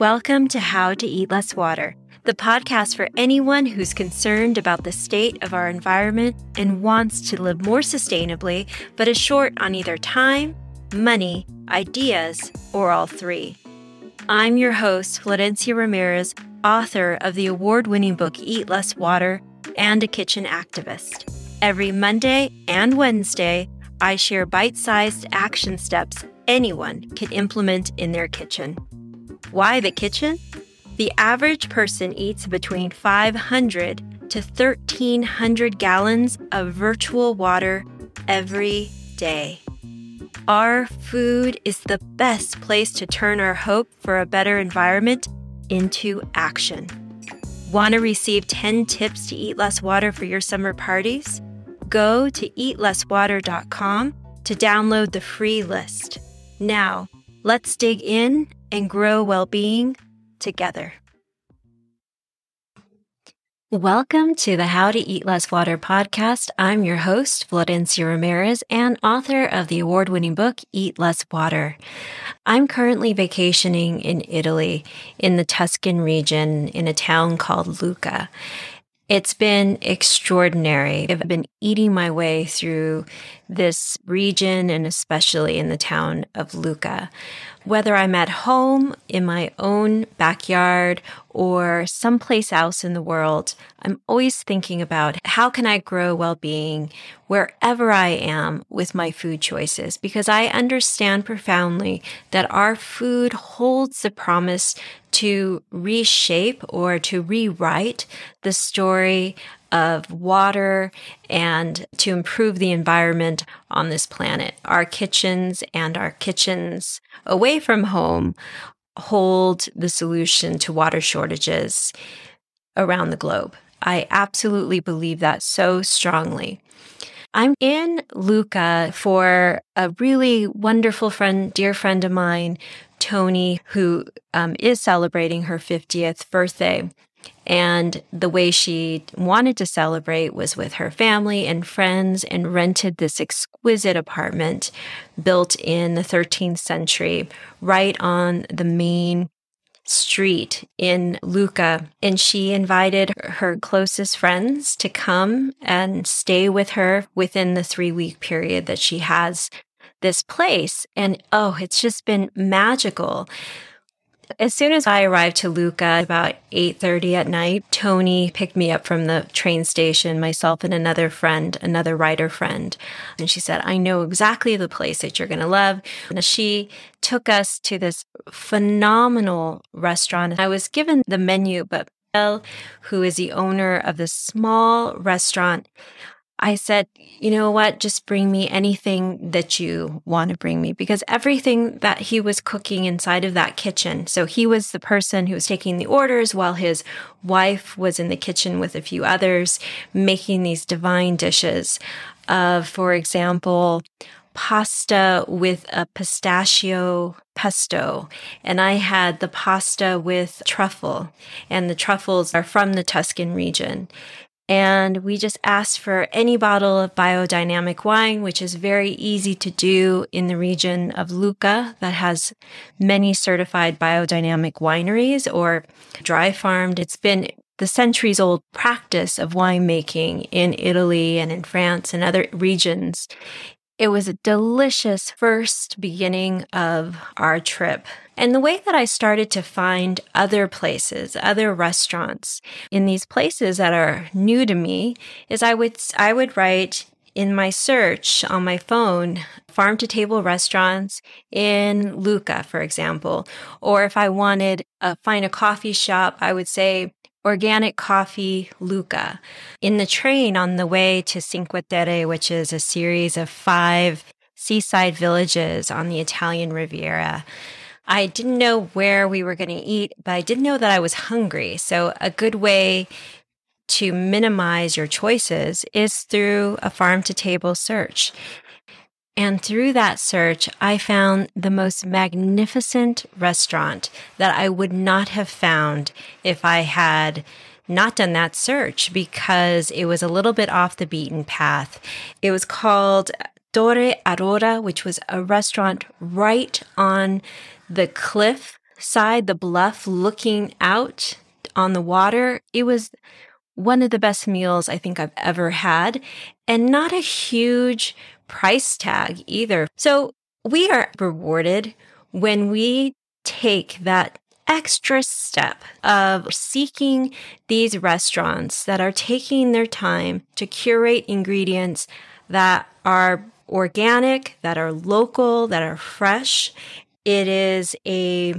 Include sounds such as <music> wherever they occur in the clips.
Welcome to How to Eat Less Water, the podcast for anyone who's concerned about the state of our environment and wants to live more sustainably, but is short on either time, money, ideas, or all three. I'm your host, Florencia Ramirez, author of the award winning book Eat Less Water and a kitchen activist. Every Monday and Wednesday, I share bite sized action steps anyone can implement in their kitchen. Why the kitchen? The average person eats between 500 to 1,300 gallons of virtual water every day. Our food is the best place to turn our hope for a better environment into action. Want to receive 10 tips to eat less water for your summer parties? Go to eatlesswater.com to download the free list. Now, let's dig in and grow well being together. Welcome to the How to Eat Less Water podcast. I'm your host, Florencia Ramirez, and author of the award winning book, Eat Less Water. I'm currently vacationing in Italy in the Tuscan region in a town called Lucca. It's been extraordinary. I've been eating my way through this region and especially in the town of Lucca. Whether I'm at home, in my own backyard, or someplace else in the world, I'm always thinking about how can I grow well-being wherever I am with my food choices because I understand profoundly that our food holds the promise to reshape or to rewrite the story of water and to improve the environment on this planet. Our kitchens and our kitchens away from home hold the solution to water shortages around the globe. I absolutely believe that so strongly. I'm in Lucca for a really wonderful friend, dear friend of mine, Tony, who um, is celebrating her 50th birthday. And the way she wanted to celebrate was with her family and friends and rented this exquisite apartment built in the 13th century right on the main street in Lucca. And she invited her closest friends to come and stay with her within the three week period that she has this place. And oh, it's just been magical. As soon as I arrived to Lucca about 8:30 at night, Tony picked me up from the train station, myself and another friend, another writer friend. And she said, "I know exactly the place that you're going to love." And she took us to this phenomenal restaurant. I was given the menu, but Belle, who is the owner of this small restaurant, I said, you know what? Just bring me anything that you want to bring me because everything that he was cooking inside of that kitchen. So he was the person who was taking the orders while his wife was in the kitchen with a few others making these divine dishes of, for example, pasta with a pistachio pesto. And I had the pasta with truffle and the truffles are from the Tuscan region. And we just asked for any bottle of biodynamic wine, which is very easy to do in the region of Lucca that has many certified biodynamic wineries or dry farmed. It's been the centuries old practice of winemaking in Italy and in France and other regions. It was a delicious first beginning of our trip. And the way that I started to find other places, other restaurants in these places that are new to me is I would, I would write in my search on my phone, farm to table restaurants in Lucca, for example. Or if I wanted to find a coffee shop, I would say organic coffee Lucca. In the train on the way to Cinque Terre, which is a series of five seaside villages on the Italian Riviera, I didn't know where we were going to eat, but I did know that I was hungry. So, a good way to minimize your choices is through a farm to table search. And through that search, I found the most magnificent restaurant that I would not have found if I had not done that search because it was a little bit off the beaten path. It was called Torre Aurora, which was a restaurant right on the cliff side, the bluff looking out on the water. It was one of the best meals I think I've ever had and not a huge price tag either. So we are rewarded when we take that extra step of seeking these restaurants that are taking their time to curate ingredients that are organic, that are local, that are fresh. It is a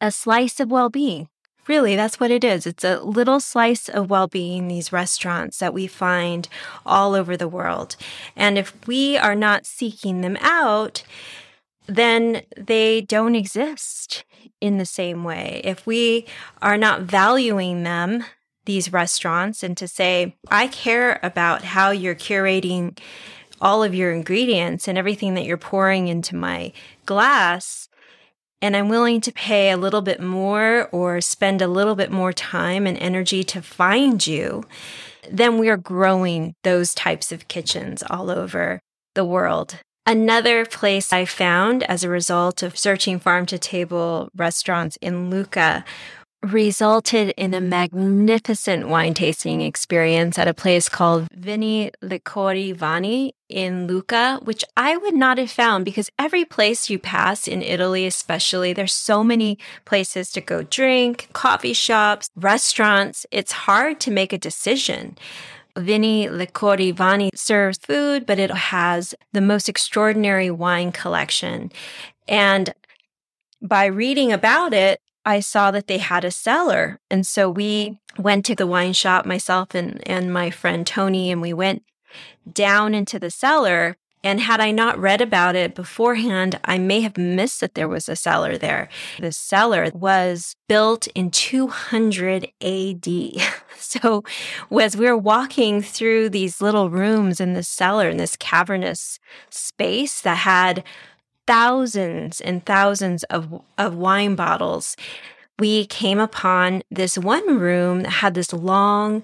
a slice of well-being. Really, that's what it is. It's a little slice of well being, these restaurants that we find all over the world. And if we are not seeking them out, then they don't exist in the same way. If we are not valuing them, these restaurants, and to say, I care about how you're curating all of your ingredients and everything that you're pouring into my glass, and I'm willing to pay a little bit more or spend a little bit more time and energy to find you, then we are growing those types of kitchens all over the world. Another place I found as a result of searching farm to table restaurants in Lucca resulted in a magnificent wine tasting experience at a place called Vini Liquori Vanni in Lucca, which I would not have found because every place you pass in Italy, especially, there's so many places to go drink, coffee shops, restaurants. It's hard to make a decision. Vini Liquori Vanni serves food, but it has the most extraordinary wine collection. And by reading about it, I saw that they had a cellar. And so we went to the wine shop, myself and, and my friend Tony, and we went down into the cellar. And had I not read about it beforehand, I may have missed that there was a cellar there. The cellar was built in 200 AD. <laughs> So as we were walking through these little rooms in the cellar in this cavernous space that had thousands and thousands of, of wine bottles, we came upon this one room that had this long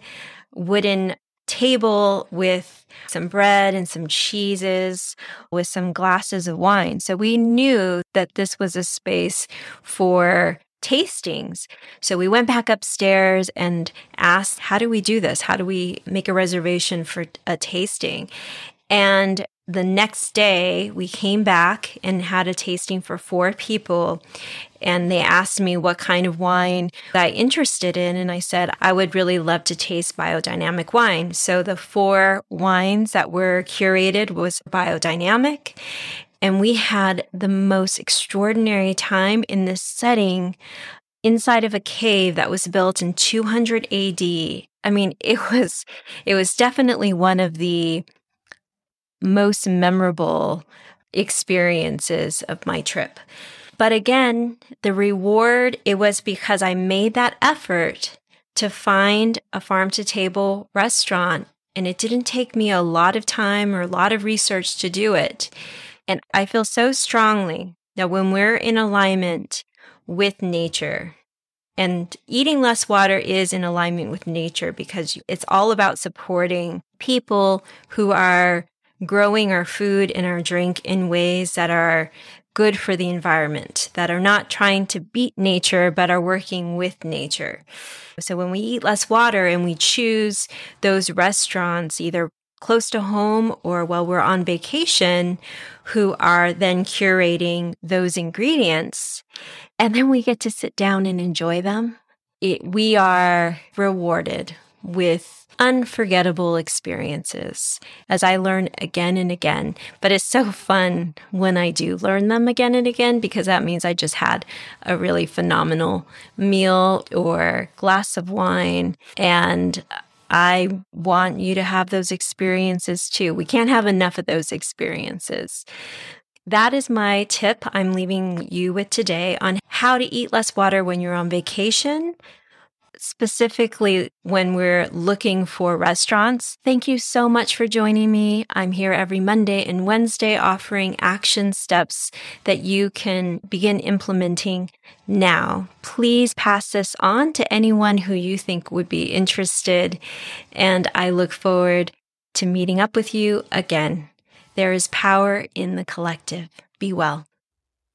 wooden table with some bread and some cheeses with some glasses of wine. So we knew that this was a space for tastings. So we went back upstairs and asked, how do we do this? How do we make a reservation for a tasting? And the next day we came back and had a tasting for four people and they asked me what kind of wine I interested in and I said I would really love to taste biodynamic wine. So the four wines that were curated was biodynamic and we had the most extraordinary time in this setting inside of a cave that was built in 200 AD. I mean, it was it was definitely one of the most memorable experiences of my trip. But again, the reward, it was because I made that effort to find a farm to table restaurant. And it didn't take me a lot of time or a lot of research to do it. And I feel so strongly that when we're in alignment with nature, and eating less water is in alignment with nature because it's all about supporting people who are growing our food and our drink in ways that are good for the environment, that are not trying to beat nature, but are working with nature. So when we eat less water and we choose those restaurants, either close to home or while we're on vacation, who are then curating those ingredients, and then we get to sit down and enjoy them, it, we are rewarded with unforgettable experiences as I learn again and again. But it's so fun when I do learn them again and again because that means I just had a really phenomenal meal or glass of wine. And I want you to have those experiences too. We can't have enough of those experiences. That is my tip I'm leaving you with today on how to eat less water when you're on vacation, specifically when we're looking for restaurants. Thank you so much for joining me. I'm here every Monday and Wednesday offering action steps that you can begin implementing now. Please pass this on to anyone who you think would be interested. And I look forward to meeting up with you again. There is power in the collective. Be well.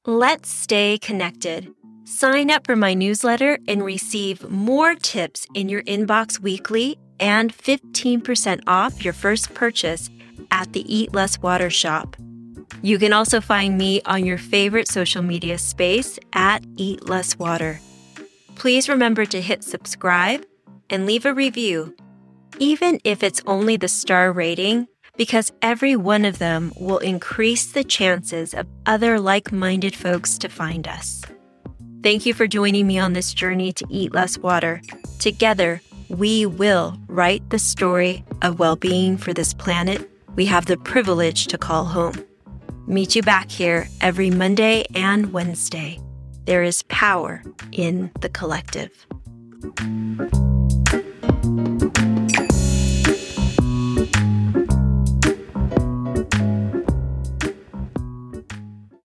Let's stay connected. Sign up for my newsletter and receive more tips in your inbox weekly and 15% off your first purchase at the Eat Less Water shop. You can also find me on your favorite social media space at Eat Less Water. Please remember to hit subscribe and leave a review, even if it's only the star rating, because every one of them will increase the chances of other like minded folks to find us. Thank you for joining me on this journey to eat less water. Together, we will write the story of well being for this planet we have the privilege to call home. Meet you back here every Monday and Wednesday. There is power in the collective.